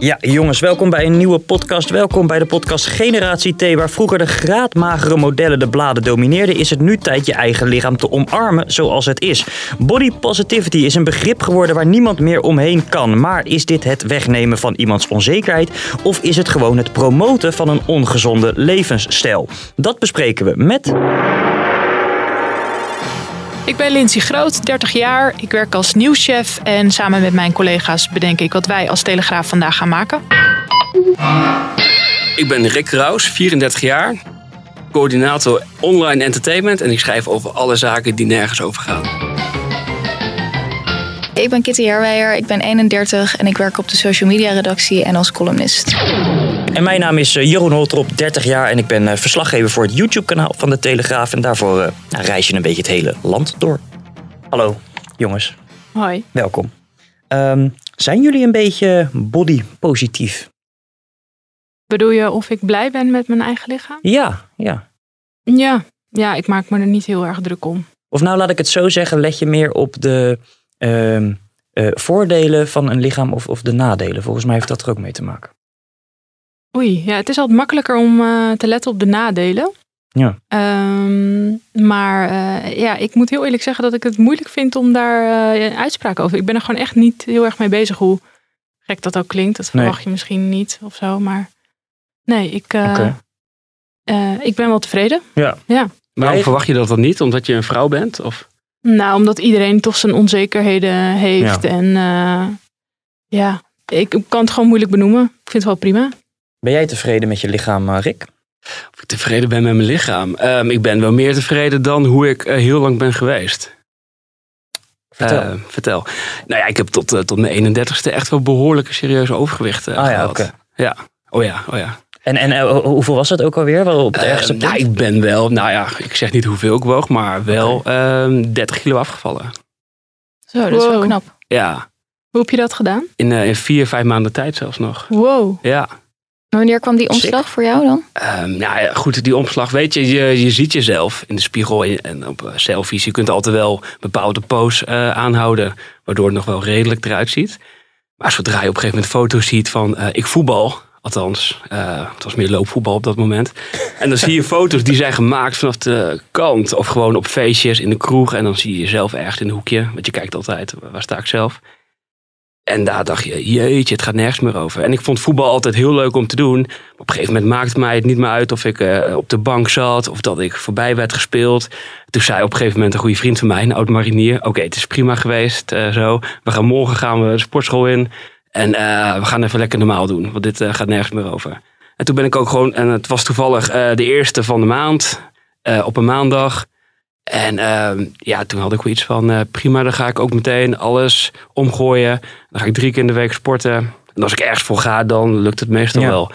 Ja, jongens, welkom bij een nieuwe podcast. Welkom bij de podcast Generatie T, waar vroeger de graadmagere modellen de bladen domineerden, is het nu tijd je eigen lichaam te omarmen zoals het is. Body positivity is een begrip geworden waar niemand meer omheen kan. Maar is dit het wegnemen van iemands onzekerheid of is het gewoon het promoten van een ongezonde levensstijl? Dat bespreken we met Ik ben Lindsay Groot, 30 jaar. Ik werk als nieuwschef en samen met mijn collega's bedenk ik wat wij als Telegraaf vandaag gaan maken. Ik ben Rick Raus, 34 jaar. Coördinator online entertainment en ik schrijf over alle zaken die nergens over gaan. Ik ben Kitty Herwijer, ik ben 31 en ik werk op de social media redactie en als columnist. En mijn naam is eh, Jeroen Holtrop, 30 jaar en ik ben eh, verslaggever voor het YouTube-kanaal van de Telegraaf. En daarvoor eh, nou, reis je een beetje het hele land door. Hallo, jongens, Hoi. welkom. Ehm, zijn jullie een beetje body positief? Bedoel je of ik blij ben met mijn eigen lichaam? Ja, ja. Ja. Ja, ik maak me er niet heel erg druk om. Of nou, laat ik het zo zeggen, let je meer op de ehm, eh, voordelen van een lichaam of, of de nadelen? Volgens mij heeft dat er ook mee te maken. Oei, ja, het is altijd makkelijker om eh, te letten op de nadelen. Ja. Ehm, maar eh, ja, ik moet heel eerlijk zeggen dat ik het moeilijk vind om daar eh, een uitspraak over. Ik ben er gewoon echt niet heel erg mee bezig hoe gek dat ook klinkt. Dat Nee. verwacht je misschien niet of zo. Maar nee, ik, eh, Oké. eh, ik ben wel tevreden. Ja. Ja. Waarom verwacht je dat dan niet? Omdat je een vrouw bent? Of? Nou, omdat iedereen toch zijn onzekerheden heeft. Ja. En eh, ja, ik kan het gewoon moeilijk benoemen. Ik vind het wel prima. Ben jij tevreden met je lichaam, eh, Rick? Of ik tevreden ben met mijn lichaam? Ehm, ik ben wel meer tevreden dan hoe ik eh, heel lang ben geweest. Vertel. Eh, vertel. Nou ja, ik heb tot, tot mijn 31ste echt wel behoorlijke serieuze overgewicht eh, ah ja, gehad. oké. Ja, oh ja, oh ja. En, en ho- hoeveel was dat ook alweer? Wel op het Eh, ergste nou, punt? ik ben wel, nou ja, ik zeg niet hoeveel ik woog, maar wel ehm 30 kilo afgevallen. Zo, dat is wel Wow. knap. Ja, Hoe heb je dat gedaan? in, eh, in vier, vijf maanden tijd zelfs nog. Wow. Ja. Wanneer kwam die omslag voor jou dan? Ehm, nou ja, goed, die omslag, weet je, je, je ziet jezelf in de spiegel en, op eh, selfies. Je kunt altijd wel een bepaalde pose eh, aanhouden, waardoor het nog wel redelijk eruit ziet. Maar zodra je op een gegeven moment foto's ziet van eh, ik voetbal, althans, het was meer loopvoetbal op dat moment. En dan zie je foto's die zijn gemaakt vanaf de kant of gewoon op feestjes in de kroeg. En dan zie je jezelf ergens in een hoekje, want je kijkt altijd, waar sta ik zelf? En daar dacht je, jeetje, het gaat nergens meer over. En ik vond voetbal altijd heel leuk om te doen. Op een gegeven moment maakte mij het niet meer uit of ik eh, op de bank zat of dat ik voorbij werd gespeeld. Toen zei op een gegeven moment een goede vriend van mij, een oud marinier: Oké, het is prima geweest. eh, zo. We gaan morgen gaan we de sportschool in. En eh, we gaan even lekker normaal doen, want dit gaat nergens meer over. En toen ben ik ook gewoon, en het was toevallig de eerste van de maand, op een maandag. En ehm, ja, toen had ik wel iets van, eh, prima, dan ga ik ook meteen alles omgooien. Dan ga ik drie keer in de week sporten. En als ik ergens voor ga, dan lukt het meestal Ja. wel.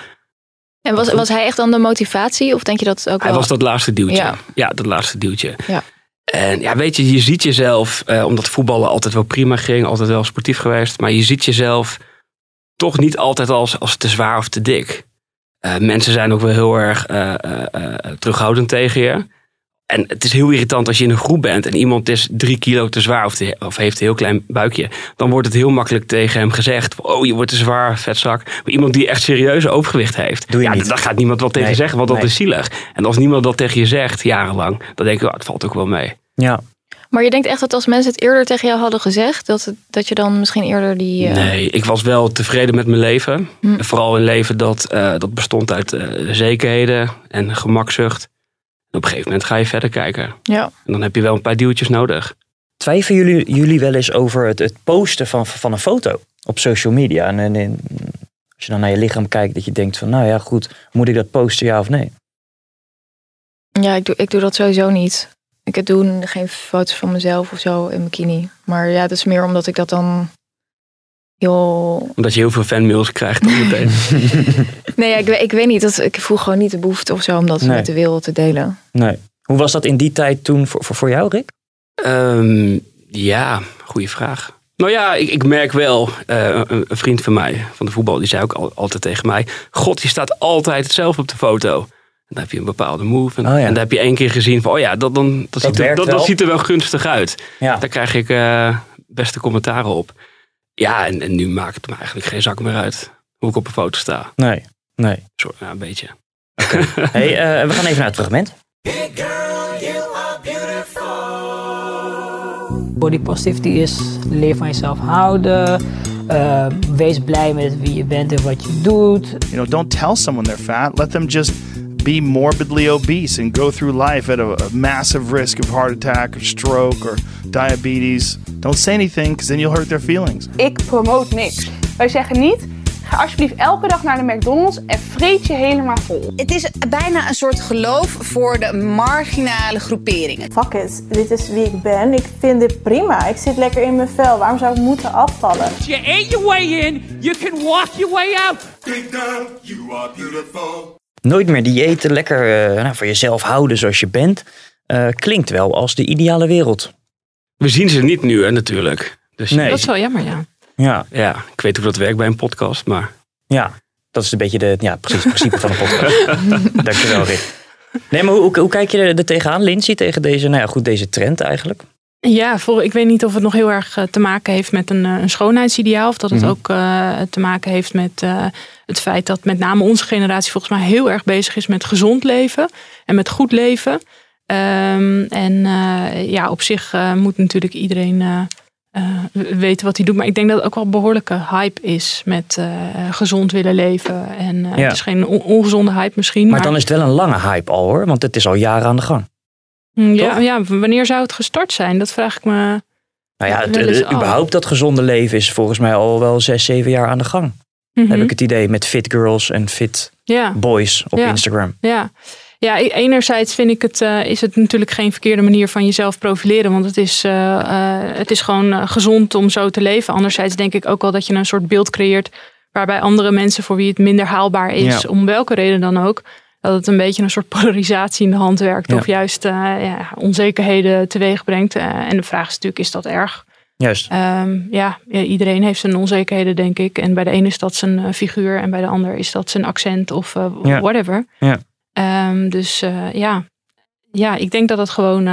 En was, was hij echt dan de motivatie? Of denk je dat het ook Hij wel... was dat laatste duwtje. Ja, Ja. dat laatste duwtje. Ja. En ja, weet je, je ziet jezelf, eh, omdat voetballen altijd wel prima ging, altijd wel sportief geweest. Maar je ziet jezelf toch niet altijd als, als te zwaar of te dik. Eh, mensen zijn ook wel heel erg eh, eh, eh, terughoudend tegen je. En het is heel irritant als je in een groep bent en iemand is drie kilo te zwaar of, te- of heeft een heel klein buikje. Dan wordt het heel makkelijk tegen hem gezegd: Oh, je wordt te zwaar, vetzak. Maar iemand die echt serieus overgewicht heeft, Doe je ja, niet. daar gaat niemand wat tegen Nee, zeggen, want dat nee. is zielig. En als niemand dat tegen je zegt, jarenlang, dan denk je: oh, Het valt ook wel mee. Ja. Maar je denkt echt dat als mensen het eerder tegen jou hadden gezegd... dat, het, dat je dan misschien eerder die... eh, Nee, ik was wel tevreden met mijn leven. Hm. En Vooral een leven dat, eh, dat bestond uit eh, zekerheden en gemakzucht. En op een gegeven moment ga je verder kijken. Ja. En dan heb je wel een paar duwtjes nodig. Twijfelen jullie, jullie wel eens over het, het posten van, van een foto op social media? En, en, en als je dan naar je lichaam kijkt, dat je denkt van, nou ja, goed, moet ik dat posten, ja of nee? Ja, ik doe, ik doe dat sowieso niet. Ik doe geen foto's van mezelf of zo in bikini. Maar ja, het is meer omdat ik dat dan heel... Omdat je heel veel fanmails krijgt dan meteen. Nee, ja, ik, ik weet niet. Dat, ik voel gewoon niet de behoefte of zo om dat Nee. met de wereld te delen. Nee. Hoe was dat in die tijd toen voor, voor, voor jou, Rick? Ehm, ja, goede vraag. Nou ja, ik, ik merk wel, eh, een, een vriend van mij van de voetbal, die zei ook al- altijd tegen mij: God, je staat altijd hetzelfde op de foto. En dan heb je een bepaalde move. En, Oh ja. en dan heb je één keer gezien van, oh ja, dat, dan, dat, ziet, er, dat, ziet er wel gunstig uit. Ja. Daar krijg ik eh, beste commentaren op. Ja, en, en nu maakt het me eigenlijk geen zak meer uit. hoe ik op een foto sta. Nee, nee. Zo, ja, een beetje. Hey, eh, we gaan even naar het fragment. Body positivity is leer van jezelf houden. Uh, wees blij met wie je bent en wat je doet. You know, don't tell someone they're fat. Let them just be morbidly obese and go through life at a, a massive risk of heart attack or stroke or diabetes. Don't say anything because then you'll hurt their feelings. Ik promote niks. Wij zeggen niet, ga alsjeblieft elke dag naar de McDonald's en vreet je helemaal vol. Het is bijna een soort geloof voor de marginale groeperingen. Fuck it, dit is wie ik ben. Ik vind dit prima. Ik zit lekker in mijn vel. Waarom zou ik moeten afvallen? You eat your way in, you can walk your way out. Nooit meer diëten, lekker eh, nou, voor jezelf houden zoals je bent. Eh, klinkt wel als de ideale wereld. We zien ze niet nu, hè, natuurlijk. Dus Nee. Dat is wel jammer, ja. Ja, ja, ik weet hoe dat werkt bij een podcast, maar ja. dat is een beetje de, ja, precies het principe van een podcast. Dankjewel, Rick. Nee, maar hoe, hoe, hoe kijk je er, er tegenaan, Lindsay, tegen deze, nou ja, goed, deze trend eigenlijk? Ja, voor, ik weet niet of het nog heel erg eh, te maken heeft met een, eh, een schoonheidsideaal. Of dat het Mhm. ook eh, te maken heeft met het feit dat met name onze generatie volgens mij heel erg bezig is met gezond leven en met goed leven. Ehm, en ja, op zich moet natuurlijk iedereen weten wat hij doet. Maar ik denk dat het ook wel behoorlijke hype is met gezond willen leven. En Ja. het is geen on- ongezonde hype misschien. Maar dan is het wel een lange hype al hoor, want het is al jaren aan de gang. Mm, ja, toch? ja, wanneer zou het gestart zijn? Dat vraag ik me. Nou ja, het, eh, überhaupt dat gezonde leven is volgens mij al wel zes, zeven jaar aan de gang. Mhm. Heb ik het idee met fit girls en fit Ja. boys op Ja. Instagram. Ja, ja e- enerzijds vind ik het, eh, is het natuurlijk geen verkeerde manier van jezelf profileren. Want het is, eh, het is gewoon gezond om zo te leven. Anderzijds denk ik ook wel dat je een soort beeld creëert. Waarbij andere mensen voor wie het minder haalbaar is, Ja. om welke reden dan ook. Dat het een beetje een soort polarisatie in de hand werkt. Ja. Of juist eh, ja, onzekerheden teweeg brengt. Eh, en de vraag is natuurlijk, is dat erg? Juist. Ehm, ja, iedereen heeft zijn onzekerheden, denk ik. En bij de ene is dat zijn eh, figuur en bij de ander is dat zijn accent of Ja. whatever. Ja. Ehm, dus ja. ja, ik denk dat het gewoon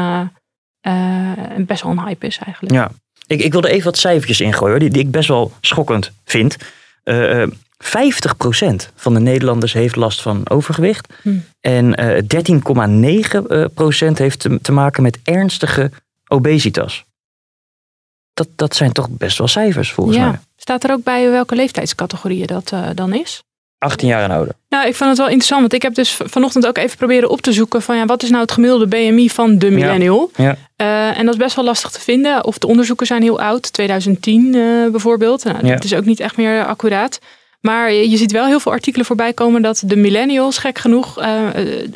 best wel een hype is eigenlijk. Ja. Ik, ik wil er even wat cijfertjes ingooien, die, die ik best wel schokkend vind. Eh, eh, 50% van de Nederlanders heeft last van overgewicht. Hm. En eh 13,9% eh, procent heeft te, maken met ernstige obesitas. Dat, dat zijn toch best wel cijfers volgens mij. Ja. Staat er ook bij welke leeftijdscategorieën dat eh, dan is? 18 jaar en ouder. Nou, ik vond het wel interessant, want ik heb dus vanochtend ook even proberen op te zoeken van ja, wat is nou het gemiddelde BMI van de millennial? Ja. Eh, en dat is best wel lastig te vinden. Of de onderzoeken zijn heel oud, 2010 eh, bijvoorbeeld. Nou, Ja. Dat is ook niet echt meer accuraat. Maar je ziet wel heel veel artikelen voorbij komen dat de millennials, gek genoeg, eh, eh,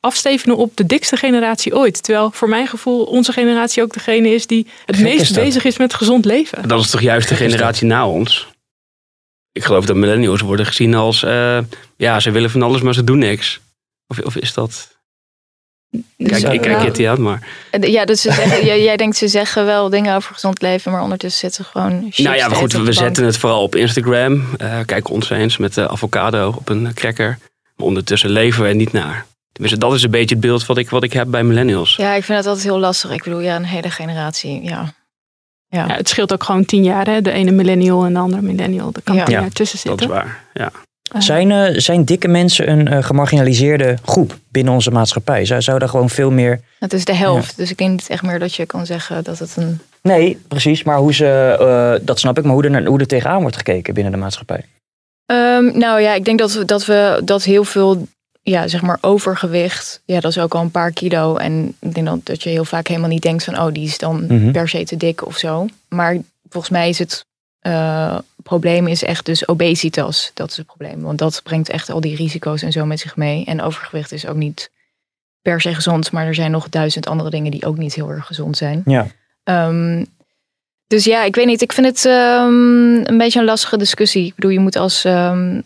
afstevenen op de dikste generatie ooit. Terwijl voor mijn gevoel onze generatie ook degene is die het Gek meest bezig is met gezond leven. dat is toch juist de generatie na ons. Ik geloof dat millennials worden gezien als, eh, ja, ze willen van alles, maar ze doen niks. Of, of is dat... Dus, Kijk, ik kijk het aan, maar... Ja, dus ze zeggen, jij, jij denkt ze zeggen wel dingen over gezond leven, maar ondertussen zitten ze gewoon. Nou ja, maar goed, we zetten het vooral op Instagram. Eh kijk ons eens met de avocado op een cracker. Maar ondertussen leven we er niet naar. Tenminste, dat is een beetje het beeld wat ik, wat ik heb bij millennials. Ja, ik vind het altijd heel lastig. Ik bedoel, ja, een hele generatie. Ja. Ja. Ja, het scheelt ook gewoon tien jaar. Hè? De ene millennial en de andere millennial. Er kan Ja. tien Ja, jaar tussen Dat zitten. is waar, ja. Eh, Zijn, eh, zijn dikke mensen een eh, gemarginaliseerde groep binnen onze maatschappij? Zou, zou daar gewoon veel meer... Het is de helft. Dus ik denk niet echt meer dat je kan zeggen dat het een. Nee, precies. Maar hoe ze, eh, dat snap ik, maar hoe er, hoe er tegenaan wordt gekeken binnen de maatschappij. Ehm, nou ja, ik denk dat we, dat we dat heel veel, ja, zeg maar overgewicht. Ja, dat is ook al een paar kilo. En ik denk dat, dat je heel vaak helemaal niet denkt van, oh, die is dan Mhm. per se te dik of zo. Maar volgens mij is het probleem is echt dus obesitas. Dat is het probleem. Want dat brengt echt al die risico's en zo met zich mee. En overgewicht is ook niet per se gezond. Maar er zijn nog duizend andere dingen die ook niet heel erg gezond zijn. Ja. Ehm, dus ja, ik weet niet. Ik vind het ehm, een beetje een lastige discussie. Ik bedoel, je moet als ehm,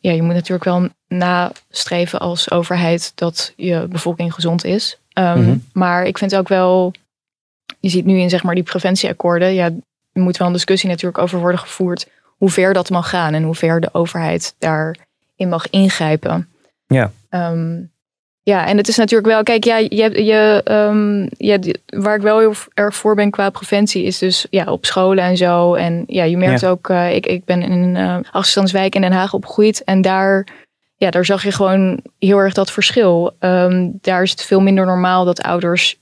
ja, je moet natuurlijk wel nastreven als overheid dat je bevolking gezond is. Mhm. Maar ik vind ook wel, je ziet nu in zeg maar die preventieakkoorden, ja, er moet wel een discussie natuurlijk over worden gevoerd hoe ver dat mag gaan en hoe ver de overheid daarin mag ingrijpen. Ja. Ehm, Ja, en het is natuurlijk wel, kijk, ja, je, je, ehm, die- waar ik wel heel erg voor ben qua preventie, is dus ja, op scholen en zo. En ja, je merkt Ja. ook, eh, ik, ik ben in een uh, achterstandswijk in Den Haag opgegroeid. En daar, ja, daar zag je gewoon heel erg dat verschil. Ehm, daar is het veel minder normaal dat ouders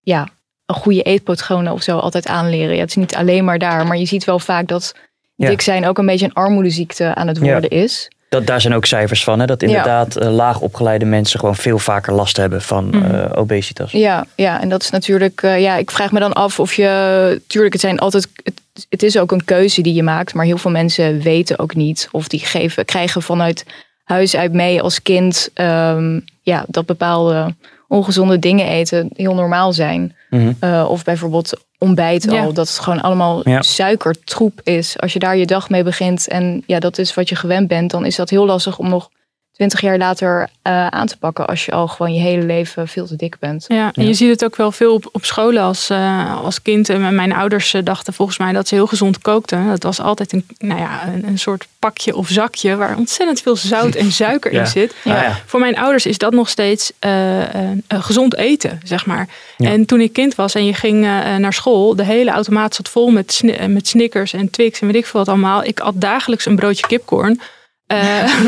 ja, een goede eetpatronen of zo altijd aanleren. Ja, het is niet alleen maar daar, maar je ziet wel vaak dat Ja. dik zijn ook een beetje een armoedeziekte aan het Ja. worden is. Dat, daar zijn ook cijfers van, hè? dat inderdaad eh, laag opgeleide mensen gewoon veel vaker last hebben van Mhm. eh, obesitas. Ja, ja, en dat is natuurlijk, eh, ja, ik vraag me dan af of je, tuurlijk, het zijn altijd, het, het is ook een keuze die je maakt, maar heel veel mensen weten ook niet of die geven, krijgen vanuit huis uit mee als kind, ehm, ja, dat bepaalde ongezonde dingen eten heel normaal zijn. Mhm. Eh, of bijvoorbeeld ontbijt Ja. al, dat het gewoon allemaal Ja. suikertroep is. Als je daar je dag mee begint en ja, dat is wat je gewend bent, dan is dat heel lastig om nog twintig jaar later eh, aan te pakken als je al gewoon je hele leven veel te dik bent. Ja, en Ja. je ziet het ook wel veel op, op scholen als, eh, als kind. En mijn ouders eh, dachten volgens mij dat ze heel gezond kookten. Dat was altijd een, nou ja, een, een soort pakje of zakje waar ontzettend veel zout en suiker Ja. in zit. Ah, ja. Voor mijn ouders is dat nog steeds eh, een- een gezond eten, zeg maar. Ja. En toen ik kind was en je ging eh, naar school, de hele automaat zat vol met, sni- met Snickers en Twix en weet ik veel wat allemaal. Ik at dagelijks een broodje kipcorn. Eh,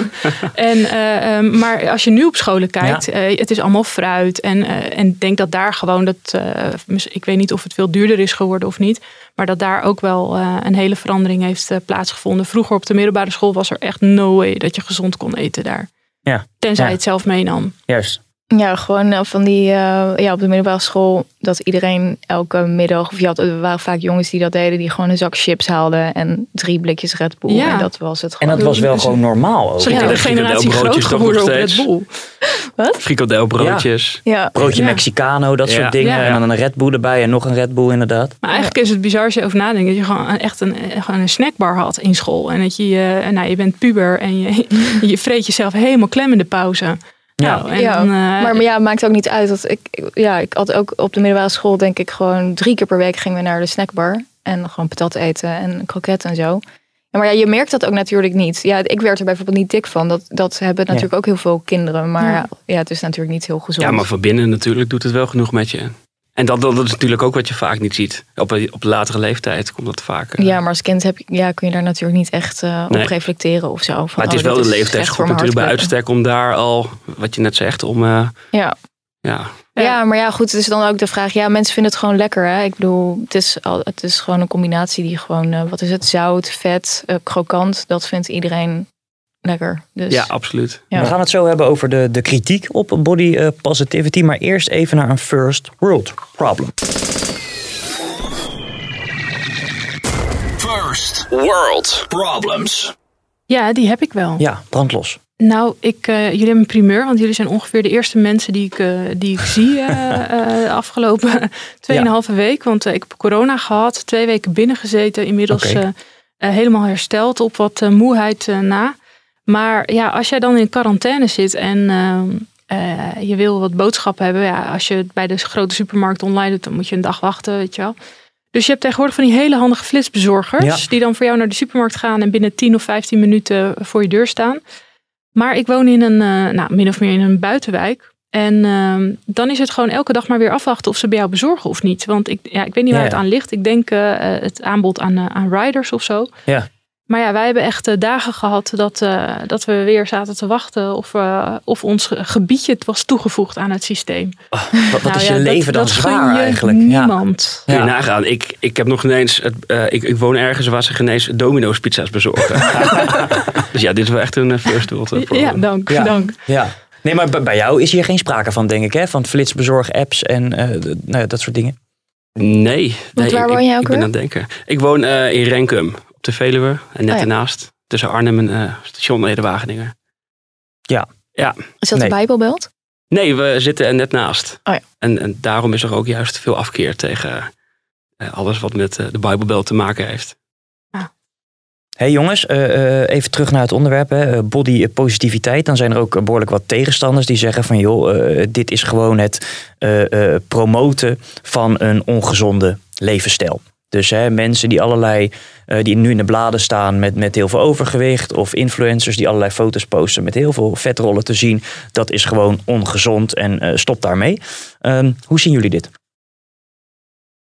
en, eh, eh, maar als je nu op scholen kijkt, eh, het is allemaal fruit. En, en denk dat daar gewoon dat. ik weet niet of het veel duurder is geworden of niet. Maar dat daar ook wel een hele verandering heeft plaatsgevonden. Vroeger op de middelbare school was er echt no way dat je gezond kon eten daar. Ja. Tenzij Ja. je het zelf meenam. Juist. Ja, gewoon eh, van die, eh, ja, op de middelbare school, dat iedereen elke middag, of je had, er waren vaak jongens die dat deden, die gewoon een zak chips haalden en drie blikjes Red Bull. Ja. En dat was het En gewoon. dat was wel gewoon normaal ook. Ze Ja. de generatie groot toch geworden op Red? Bull. Frikandelbroodjes. Ja, Broodje Ja. Mexicano, dat Ja. soort dingen. Ja. En dan een Red Bull erbij en nog een Red Bull inderdaad. Maar eigenlijk is het bizar als je over nadenkt dat je gewoon een- echt een, gewoon een snackbar had in school. En dat je, eh, nou, je bent puber en je, je vreet jezelf helemaal klem in de pauze. Ja. En ja. eh, maar, maar ja, het maakt ook niet uit. Dat ik, ja, ik had ook op de middelbare school, denk ik, gewoon drie keer per week gingen we naar de snackbar. En gewoon patat eten en kroket en zo. Ja, maar ja, je merkt dat ook natuurlijk niet. Ja, ik werd er bijvoorbeeld niet dik van. Dat, dat hebben natuurlijk ook heel veel kinderen. Maar Ja. ja. het is natuurlijk niet heel gezond. Ja, maar van binnen natuurlijk doet het wel genoeg met je. En dat, dat, is natuurlijk ook wat je vaak niet ziet. Op, op latere leeftijd komt dat vaak. eh, Ja, maar als kind heb je, ja, kun je daar natuurlijk niet echt eh, Nee. op reflecteren of zo. Van, maar het is oh, wel de leeftijdsgroep natuurlijk bij uitstek om daar al, wat je net zegt, om eh, Ja. ja, Ja. maar ja, goed, het is dan ook de vraag. Ja, mensen vinden het gewoon lekker. Hè? Ik bedoel, het is, al, het is gewoon een combinatie die gewoon, wat is het, zout, vet, eh, krokant. Dat vindt iedereen lekker. Dus ja, absoluut. Ja. We gaan het zo hebben over de, de kritiek op body eh, positivity. Maar eerst even naar een first world problem. First world problems. ja, die heb ik wel. Ja, brandlos. Nou, ik, eh, jullie hebben een primeur, want jullie zijn ongeveer de eerste mensen die ik, eh, die ik zie eh, eh, de afgelopen 2,5 week. Want ik heb corona gehad, twee weken binnengezeten, inmiddels helemaal hersteld op wat eh, moeheid eh, na. Maar ja, als jij dan in quarantaine zit en ehm, eh, je wil wat boodschappen hebben, ja, als je het bij de grote supermarkt online doet, dan moet je een dag wachten, weet je wel. Dus je hebt tegenwoordig van die hele handige flitsbezorgers, Ja. die dan voor jou naar de supermarkt gaan en binnen 10 of 15 minuten voor je deur staan. Maar ik woon in een, eh, nou, min of meer in een buitenwijk. En ehm, dan is het gewoon elke dag maar weer afwachten of ze bij jou bezorgen of niet. Want ik, ja, ik weet niet waar Ja, het aan ligt. Ik denk eh, het aanbod aan, aan riders of zo. Ja. Maar ja, wij hebben echt eh, dagen gehad dat, eh, dat we weer zaten te wachten of, eh, of ons ge- gebiedje was toegevoegd aan het systeem. Wat, wat Nou is ja, je dat- leven dan dat zwaar je eigenlijk? Ja. Niemand. Kun je Ja. nagaan. Ik, ik heb nog ineens, het, eh, ik, ik woon ergens waar ze ineens Domino's pizza's bezorgen. dus ja, dit is wel echt een first world problem. Ja, dank, Ja. dank. Ja. Nee, maar bij- jou is hier geen sprake van, denk ik, hè? Van flitsbezorg-apps en eh, d- nou, ja, dat soort dingen. Nee. nee waar ik, woon jij ook ik ben aan het denken. Ik woon eh, in Renkum, op de Veluwe. En net Oh ja. ernaast, tussen Arnhem en eh, station Ede-Wageningen. Is dat Nee. de Bijbelbelt? Nee, we zitten er net naast. Oh ja. en, en daarom is er ook juist veel afkeer tegen eh, alles wat met eh, de Bijbelbelt te maken heeft. hey jongens, eh, eh, even terug naar het onderwerp. Hè. Body positiviteit. Dan zijn er ook behoorlijk wat tegenstanders die zeggen van... joh, eh, dit is gewoon het eh, eh, promoten van een ongezonde levensstijl. Dus hè, mensen die allerlei die nu in de bladen staan met, met heel veel overgewicht. Of influencers die allerlei foto's posten met heel veel vetrollen te zien. Dat is gewoon ongezond en eh, stop daarmee. Ehm, hoe zien jullie dit?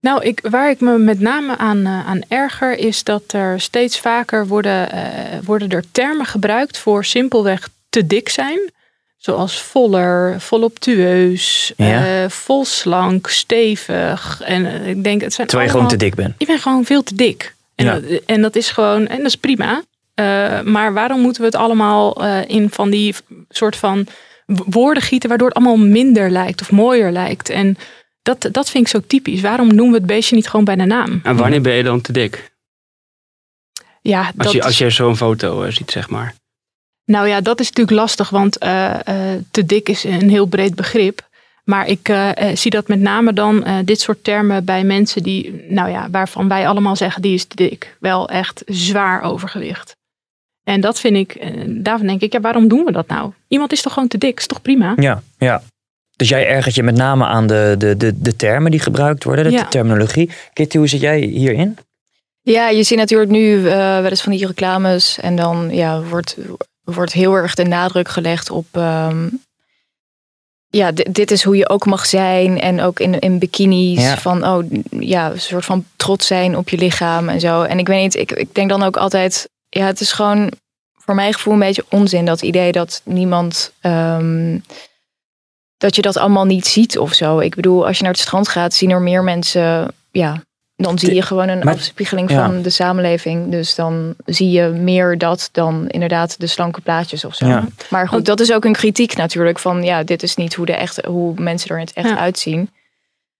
Nou, ik, waar ik me met name aan, eh, aan erger is dat er steeds vaker worden, eh, worden er termen gebruikt voor simpelweg te dik zijn. Zoals voller, voluptueus, Ja. eh, vol slank, stevig. En eh, ik denk, het zijn Terwijl je gewoon te dik bent. Je bent gewoon veel te dik. En, Ja. dat, en dat is gewoon, en dat is prima. Eh, maar waarom moeten we het allemaal eh, in van die soort van woorden gieten, waardoor het allemaal minder lijkt of mooier lijkt? En dat, dat vind ik zo typisch. Waarom noemen we het beestje niet gewoon bij de naam? En wanneer ben je dan te dik? Ja, Als dat je, als je zo'n foto eh, ziet, zeg maar. Nou ja, dat is natuurlijk lastig, want te dik is een heel breed begrip. Maar ik eh, eh, zie dat met name dan eh, dit soort termen bij mensen die, nou ja, waarvan wij allemaal zeggen die is te dik. Wel echt zwaar overgewicht. En dat vind ik, daarvan denk ik, ja, waarom doen we dat nou? Iemand is toch gewoon te dik, is toch prima? Ja, ja. Dus jij ergert je met name aan de, de, de, de termen die gebruikt worden, de Ja. terminologie. Kitty, hoe zit jij hierin? Ja, je ziet natuurlijk nu eh, wel eens van die reclames. En dan ja, wordt, wordt heel erg de nadruk gelegd op. ehm, ja, di- dit is hoe je ook mag zijn. En ook in, in bikinis. Ja. Van, oh ja, een soort van trots zijn op je lichaam en zo. En ik weet niet, ik, ik denk dan ook altijd. Ja, het is gewoon voor mijn gevoel een beetje onzin. Dat idee dat niemand. ehm, dat je dat allemaal niet ziet of zo. Ik bedoel, als je naar het strand gaat, zien er meer mensen. Ja, dan zie je gewoon een Maar- afspiegeling ja. van de samenleving. Dus dan zie je meer dat dan inderdaad de slanke plaatjes of zo. Ja. Maar goed, dat is ook een kritiek natuurlijk. Van ja, dit is niet hoe, de echte, hoe mensen er in het echt Ja. uitzien.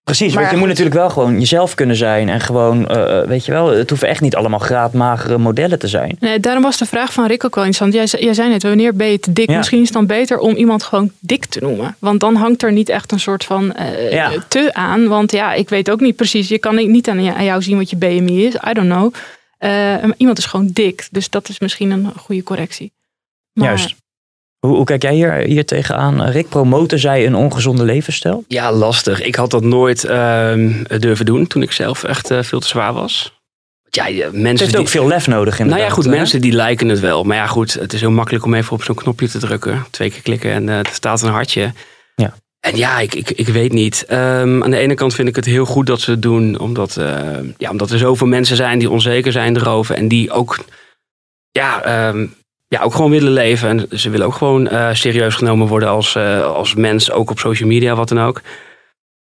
Precies, Maar want je moet natuurlijk wel gewoon jezelf kunnen zijn. En gewoon, eh, weet je wel, het hoeven echt niet allemaal graadmagere modellen te zijn. Nee, daarom was de vraag van Rick ook wel interessant. Jij, zei- jij zei net, wanneer ben je te dik? Ja. Misschien is het dan beter om iemand gewoon dik te noemen. Want dan hangt er niet echt een soort van eh, Ja. te aan. Want ja, ik weet ook niet precies. Je kan niet aan jou- zien wat je BMI is. I don't know. Eh, iemand is gewoon dik. Dus dat is misschien een goede correctie. Maar- Juist. Hoe, hoe kijk jij hier, hier tegenaan? Rick, promoten zij een ongezonde levensstijl? Ja, lastig. Ik had dat nooit ehm, durven doen toen ik zelf echt eh, veel te zwaar was. Ja, mensen Het heeft die- ook veel lef nodig inderdaad. Nou ja, goed, hè? mensen die lijken het wel. Maar ja, goed, het is heel makkelijk om even op zo'n knopje te drukken. Twee keer klikken en eh, er staat een hartje. Ja. En ja, ik, ik, ik weet niet. Ehm, aan de ene kant vind ik het heel goed dat ze het doen. Omdat, eh, ja, omdat er zoveel mensen zijn die onzeker zijn erover. En die ook, ja, ehm, ja, ook gewoon willen leven. En ze willen ook gewoon eh, serieus genomen worden als, eh, als mens. Ook op social media, wat dan ook.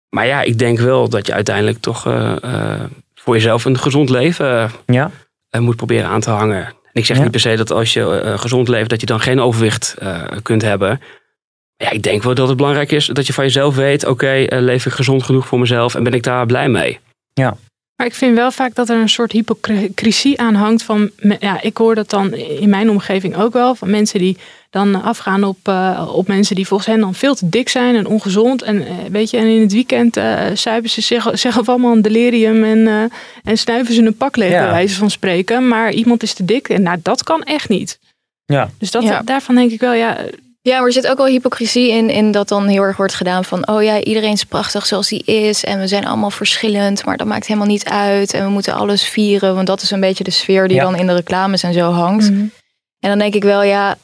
Maar ja, ik denk wel dat je uiteindelijk toch eh, voor jezelf een gezond leven Ja. moet proberen aan te hangen. En ik zeg Ja. niet per se dat als je gezond leeft, dat je dan geen overwicht kunt hebben. Ja, ik denk wel dat het belangrijk is dat je van jezelf weet: oké, leef ik gezond genoeg voor mezelf en ben ik daar blij mee? Ja. Maar ik vind wel vaak dat er een soort hypocrisie aan hangt van, ja, ik hoor dat dan in mijn omgeving ook wel, van mensen die dan afgaan op, eh, op mensen die volgens hen dan veel te dik zijn en ongezond. En eh, weet je, en in het weekend eh suipen ze zich, zeggen of allemaal een delirium en, eh, en snuiven ze een pak leeg, Ja. bij wijze van spreken. Maar iemand is te dik en nou, dat kan echt niet. Ja. Dus dat, Ja. daarvan denk ik wel, ja, Ja, maar er zit ook wel hypocrisie in, in dat dan heel erg wordt gedaan van, oh ja, iedereen is prachtig zoals hij is en we zijn allemaal verschillend, maar dat maakt helemaal niet uit en we moeten alles vieren, want dat is een beetje de sfeer die Ja. dan in de reclames en zo hangt. En dan denk ik wel, ja,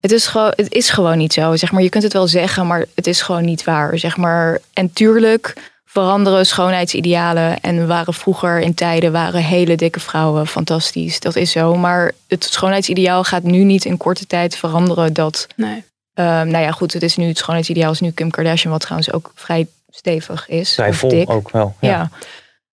het is, gewoon, het is gewoon niet zo. Zeg maar, je kunt het wel zeggen, maar het is gewoon niet waar. Zeg maar. En tuurlijk veranderen schoonheidsidealen. En we waren vroeger in tijden waren hele dikke vrouwen fantastisch. Dat is zo. Maar het schoonheidsideaal gaat nu niet in korte tijd veranderen. Dat, nee. Ehm, nou ja, goed, het is nu het schoonheidsideaal is nu Kim Kardashian, wat trouwens ook vrij stevig is. Vrij of vol dik. ook wel. Ja. Ja.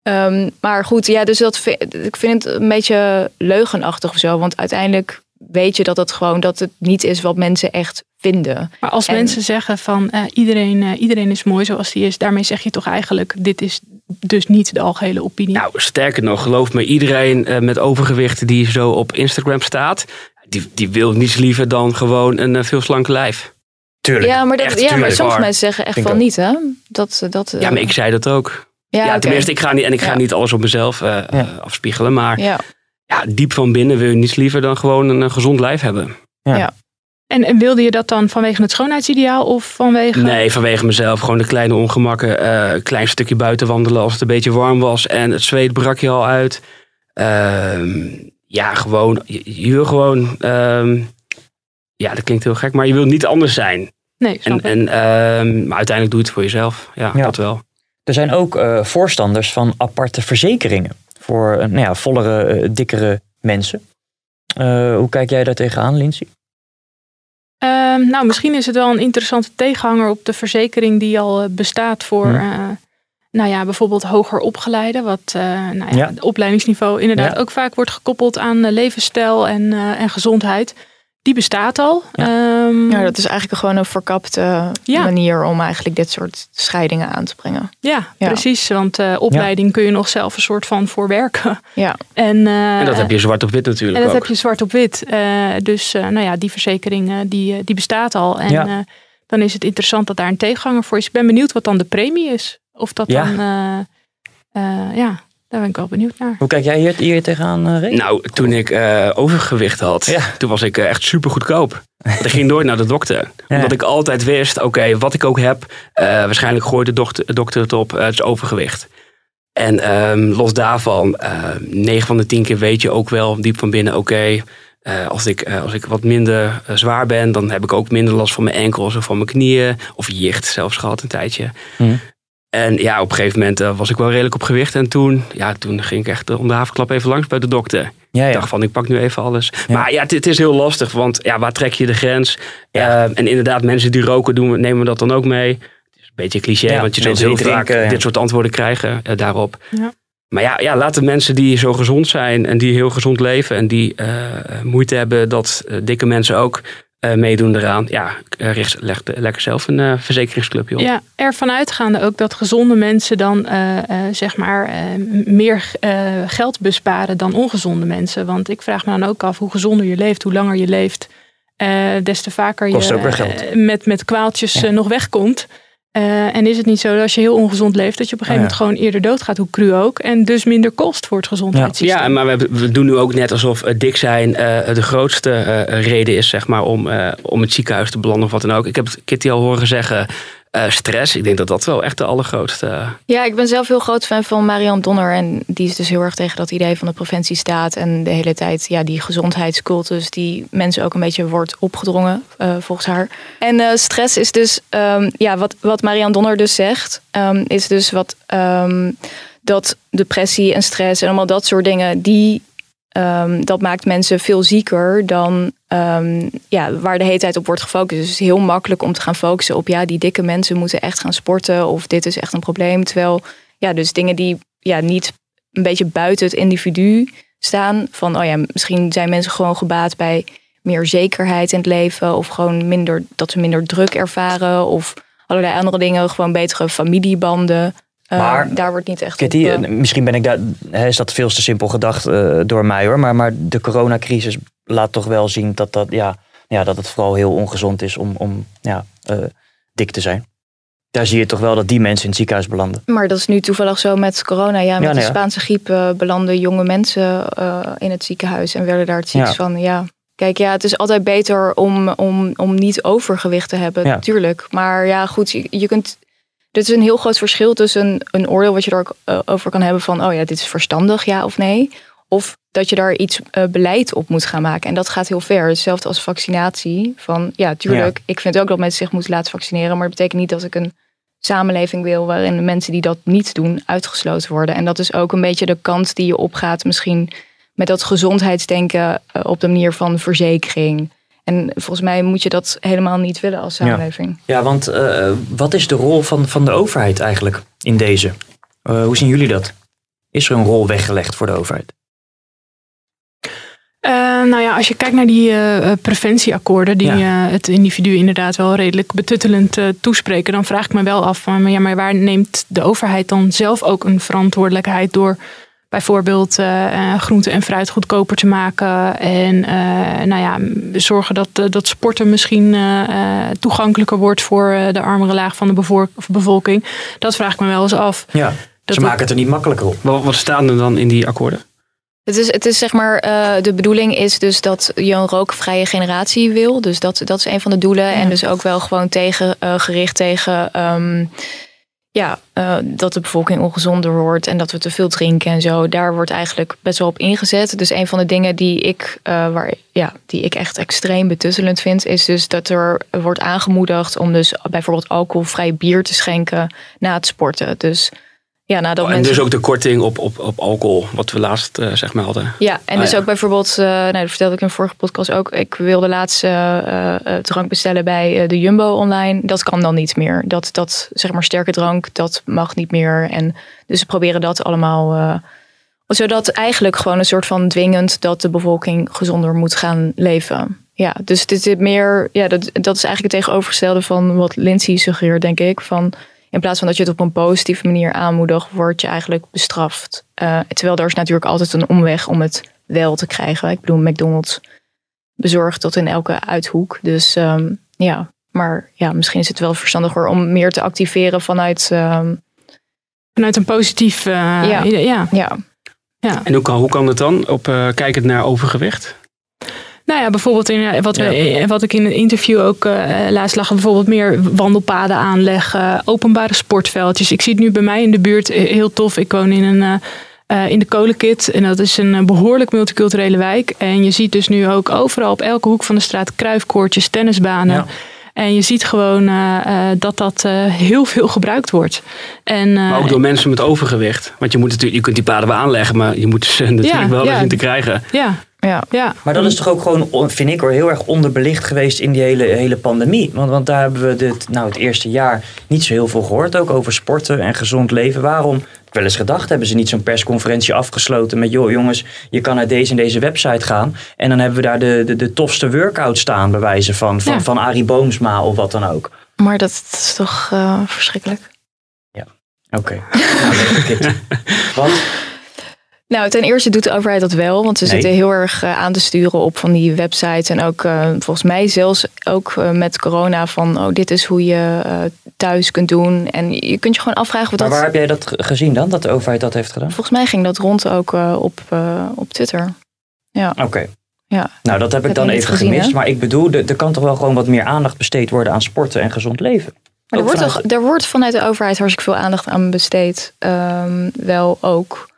Ehm, maar goed, ja, dus dat vind, ik vind het een beetje leugenachtig of zo. Want uiteindelijk weet je dat het gewoon dat het niet is wat mensen echt vinden. Maar als En- mensen zeggen van eh, iedereen, eh, iedereen is mooi zoals die is, daarmee zeg je toch eigenlijk, dit is dus niet de algehele opinie. Nou, sterker nog, geloof me, iedereen eh, met overgewicht die zo op Instagram staat, die, die wil niets liever dan gewoon een veel slanker lijf. Tuurlijk. ja, maar, dat, Echt, ja, maar tuurlijk. sommige Waar. mensen zeggen echt van ook. niet, hè? Dat, dat, Ja, maar ik zei dat ook. Ja, tenminste, ik ga niet, en ik ga Ja. niet alles op mezelf eh, eh, afspiegelen, maar Ja. diep van binnen wil je niets liever dan gewoon een eh, gezond lijf hebben. Ja. En, en wilde je dat dan vanwege het schoonheidsideaal of vanwege... Nee, vanwege mezelf. Gewoon de kleine ongemakken. eh, Een klein stukje buiten wandelen als het een beetje warm was. En het zweet brak je al uit. ehm, ja, gewoon, je, je wil gewoon, ehm, ja, dat klinkt heel gek, maar je wil niet anders zijn. Nee, snap En, ik. en, ehm, maar uiteindelijk doe je het voor jezelf. Ja, Ja. dat wel. Er zijn ook eh, voorstanders van aparte verzekeringen voor nou ja, vollere, eh, dikkere mensen. Eh, hoe kijk jij daar tegenaan, Lindsay? Ehm, nou, misschien is het wel een interessante tegenhanger op de verzekering die al eh, bestaat voor, Hm. eh, nou ja, bijvoorbeeld hoger opgeleiden. Wat nou ja, Ja. het opleidingsniveau inderdaad ook vaak wordt gekoppeld aan levensstijl en, en gezondheid. Die bestaat al. Ehm, Ja, dat is eigenlijk gewoon een verkapte Ja. manier om eigenlijk dit soort scheidingen aan te brengen. ja, Ja. precies. Want eh, opleiding kun je nog zelf een soort van voor werken. Ja. En, eh, En dat heb je zwart op wit natuurlijk En dat ook. heb je zwart op wit. Eh, dus eh, nou ja, die verzekering die, die bestaat al. En Ja. eh, dan is het interessant dat daar een tegenhanger voor is. Ik ben benieuwd wat dan de premie is. Of dat Ja. dan... eh, eh, ja, daar ben ik wel benieuwd naar. Hoe kijk jij hier, hier tegenaan, eh Ray? Nou, toen ik eh, overgewicht had, Ja. toen was ik eh, echt super goedkoop. Ik ging nooit naar de dokter. Ja. Omdat ik altijd wist, oké, wat ik ook heb, eh, waarschijnlijk gooit de dokter, dokter het op, het is overgewicht. En ehm, los daarvan, eh 9 van de 10 keer weet je ook wel diep van binnen, oké, eh, als, ik, eh, als ik wat minder zwaar ben, dan heb ik ook minder last van mijn enkels of van mijn knieën. Of jicht zelfs gehad een tijdje. Hm. En ja, op een gegeven moment eh, was ik wel redelijk op gewicht. En toen, ja, toen ging ik echt om de havenklap even langs bij de dokter. Ja, Ik dacht van, ik pak nu even alles. Ja. Maar ja, het, is heel lastig, want ja, waar trek je de grens? Ja. Eh, en inderdaad, mensen die roken, doen, nemen dat dan ook mee. Het is een beetje cliché, Ja, want je zult heel vaak drinken, ja. dit soort antwoorden krijgen eh, daarop. Ja. Maar ja, ja, laten mensen die zo gezond zijn en die heel gezond leven... en die eh, moeite hebben dat dikke mensen ook eh, meedoen eraan... ja, eh, richt, leg lekker zelf een eh, verzekeringsclubje op. Ja, ervan uitgaande ook dat gezonde mensen dan eh, eh, zeg maar eh, meer eh, geld besparen dan ongezonde mensen. Want ik vraag me dan ook af hoe gezonder je leeft, hoe langer je leeft, eh, des te vaker je met, met kwaaltjes Ja. nog wegkomt. Eh, en is het niet zo dat als je heel ongezond leeft, dat je op een gegeven Oh, moment gewoon eerder doodgaat, hoe cru ook, en dus minder kost voor het gezondheidssysteem. Ja, maar we, we doen nu ook net alsof eh, dik zijn eh, de grootste eh, reden is, zeg maar, om, eh, om het ziekenhuis te belanden of wat dan ook. Ik heb het Kitty al horen zeggen, eh, stress. Ik denk dat dat wel echt de allergrootste... eh, Ja, ik ben zelf heel groot fan van Marian Donner. En die is dus heel erg tegen dat idee van de preventie staat. En de hele tijd ja, die gezondheidscultus die mensen ook een beetje wordt opgedrongen, eh, volgens haar. En stress is dus, ehm, ja, wat, wat Marian Donner dus zegt, ehm, is dus wat ehm, dat depressie en stress en allemaal dat soort dingen, die, ehm, dat maakt mensen veel zieker dan ehm, ja, waar de hele tijd op wordt gefocust. Dus het is heel makkelijk om te gaan focussen op ja, die dikke mensen moeten echt gaan sporten of dit is echt een probleem. Terwijl ja, dus dingen die ja, niet een beetje buiten het individu staan. Van oh ja, misschien zijn mensen gewoon gebaat bij meer zekerheid in het leven. Of gewoon minder dat ze minder druk ervaren. Of allerlei andere dingen. Gewoon betere familiebanden. Eh, Maar, daar wordt niet echt Kitty, op, eh, misschien ben ik daar, is dat veel te simpel gedacht eh, door mij hoor. Maar, maar de coronacrisis laat toch wel zien dat, dat, ja, ja, dat het vooral heel ongezond is om, om ja, dik te zijn. Daar zie je toch wel dat die mensen in het ziekenhuis belanden. Maar dat is nu toevallig zo met corona. Ja, met Ja, de nee. Spaanse griep belanden jonge mensen in het ziekenhuis en werden daar het ziekst Ja. van. Ja, kijk, ja, het is altijd beter om, om, om niet overgewicht te hebben, Ja. natuurlijk. Maar ja, goed, je, je kunt. Dit is een heel groot verschil tussen een, een oordeel wat je erover kan hebben van, oh ja, dit is verstandig, ja of nee. Of dat je daar iets eh, beleid op moet gaan maken. En dat gaat heel ver. Hetzelfde als vaccinatie. Van ja, tuurlijk, ik vind ook dat mensen zich moeten laten vaccineren. Maar dat betekent niet dat ik een samenleving wil waarin de mensen die dat niet doen uitgesloten worden. En dat is ook een beetje de kant die je opgaat, misschien met dat gezondheidsdenken eh, op de manier van verzekering. En volgens mij moet je dat helemaal niet willen als samenleving. Ja, want eh, wat is de rol van, van de overheid eigenlijk in deze? Eh, hoe zien jullie dat? Is er een rol weggelegd voor de overheid? Eh, nou ja, als je kijkt naar die preventieakkoorden, die Ja. eh, het individu inderdaad wel redelijk betuttelend eh, toespreken, dan vraag ik me wel af van, ja, maar waar neemt de overheid dan zelf ook een verantwoordelijkheid door bijvoorbeeld eh, eh, groente en fruit goedkoper te maken en eh, nou ja, zorgen dat, dat sporten misschien eh, eh, toegankelijker wordt voor eh, de armere laag van de bevolking. Dat vraag ik me wel eens af. Ja, Dat ze het- maken het er niet makkelijker op. wat, wat staan er dan in die akkoorden? Het is, het is zeg maar, eh, de bedoeling is dus dat je een rookvrije generatie wil. Dus dat, dat is een van de doelen. En dus ook wel gewoon tegen, eh, gericht tegen, ehm, ja, eh, dat de bevolking ongezonder wordt en dat we te veel drinken en zo. Daar wordt eigenlijk best wel op ingezet. Dus een van de dingen die ik, eh, waar, ja, die ik echt extreem betuttelend vind, is dus dat er wordt aangemoedigd om dus bijvoorbeeld alcoholvrij bier te schenken na het sporten. Dus ja, nadat Oh, en mensen. dus ook de korting op, op, op alcohol, wat we laatst eh, zeg maar hadden. Ja, en Ah, dus ja. ook bijvoorbeeld, nou, dat vertelde ik in de vorige podcast ook. Ik wilde laatst eh, drank bestellen bij de Jumbo online. Dat kan dan niet meer. Dat, dat zeg maar sterke drank, dat mag niet meer. En dus we proberen dat allemaal. zodat eigenlijk gewoon een soort van dwingend dat de bevolking gezonder moet gaan leven. Ja, dus het is meer, ja, dat, dat is eigenlijk het tegenovergestelde van wat Lindsay suggereert, denk ik. Van in plaats van dat je het op een positieve manier aanmoedigt, word je eigenlijk bestraft. Eh, terwijl er is natuurlijk altijd een omweg om het wel te krijgen. Ik bedoel, McDonald's bezorgt tot in elke uithoek. Dus ehm, ja, maar ja, misschien is het wel verstandiger om meer te activeren vanuit. ehm, Vanuit een positief. eh, Ja. ja. ja. ja. En hoe kan, hoe kan het dan, op, eh, kijkend naar overgewicht? Nou ja, bijvoorbeeld in, wat, we, eh, wat ik in een interview ook eh laatst lag, bijvoorbeeld meer wandelpaden aanleggen, openbare sportveldjes. Ik zie het nu bij mij in de buurt eh, heel tof. Ik woon in een. eh, eh, in de Kolenkit. En dat is een eh, behoorlijk multiculturele wijk. En je ziet dus nu ook overal op elke hoek van de straat kruifkoortjes, tennisbanen. En je ziet gewoon eh, eh, dat dat eh, heel veel gebruikt wordt. En, eh, Maar ook door mensen met overgewicht. Want je, moet natuurlijk, je kunt die paden wel aanleggen, maar je moet ze natuurlijk Ja, wel ja. zien te krijgen. Ja. Ja. ja. Maar dat is toch ook gewoon, on- vind ik hoor, heel erg onderbelicht geweest in die hele, hele pandemie. Want, want daar hebben we dit, nou, het eerste jaar niet zo heel veel gehoord. Ook over sporten en gezond leven. Waarom, ik heb wel eens gedacht, hebben ze niet zo'n persconferentie afgesloten met... joh jongens, je kan naar deze en deze website gaan. En dan hebben we daar de, de, de tofste workout staan, bij wijze van, van, Ja. van Arie Boomsma of wat dan ook. Maar dat is toch eh, verschrikkelijk. Oké. Nou, leuk, Kitty. Want Nou, ten eerste doet de overheid dat wel, want ze Nee. zitten heel erg eh, aan te sturen op van die websites. En ook eh, volgens mij zelfs ook eh, met corona van, oh, dit is hoe je thuis kunt doen. En je kunt je gewoon afvragen wat maar dat... waar heb jij dat ge- gezien dan, dat de overheid dat heeft gedaan? Volgens mij ging dat rond ook op, op Twitter. Ja. Oké. Ja. Nou, dat heb ik Heb dan even gezien, gemist. hè? Maar ik bedoel, er kan toch wel gewoon wat meer aandacht besteed worden aan sporten en gezond leven. Maar er wordt, vanuit- toch, er wordt vanuit de overheid hartstikke veel aandacht aan besteed. Ehm, wel ook.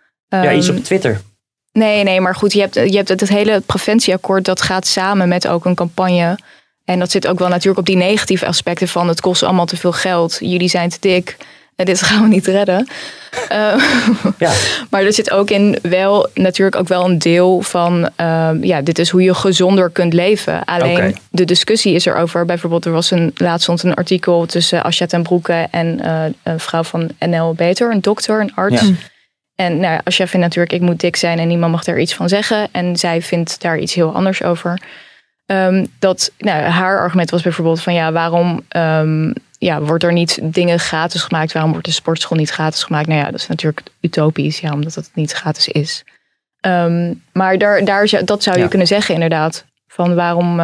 Ja, iets Ehm, op Twitter. Nee, nee, maar goed, je hebt, je hebt het, het hele preventieakkoord, dat gaat samen met ook een campagne. En dat zit ook wel natuurlijk op die negatieve aspecten van het kost allemaal te veel geld. Jullie zijn te dik. En dit gaan we niet redden. Eh, Ja. maar er zit ook in wel natuurlijk ook wel een deel van ehm, ja, dit is hoe je gezonder kunt leven. Alleen de discussie is erover. Bijvoorbeeld, er was een laatst stond een artikel tussen Asja ten Broeke en eh, een vrouw van NL Beter, een dokter, een arts. Ja. En nou, Asja vindt natuurlijk, ik moet dik zijn en niemand mag daar iets van zeggen. En zij vindt daar iets heel anders over. Ehm, dat, nou, haar argument was bijvoorbeeld van ja, waarom ehm, ja, wordt er niet dingen gratis gemaakt? Waarom wordt de sportschool niet gratis gemaakt? Nou ja, dat is natuurlijk utopisch, ja, omdat het niet gratis is. Ehm, maar daar, daar, dat zou je Ja. kunnen zeggen inderdaad. Van waarom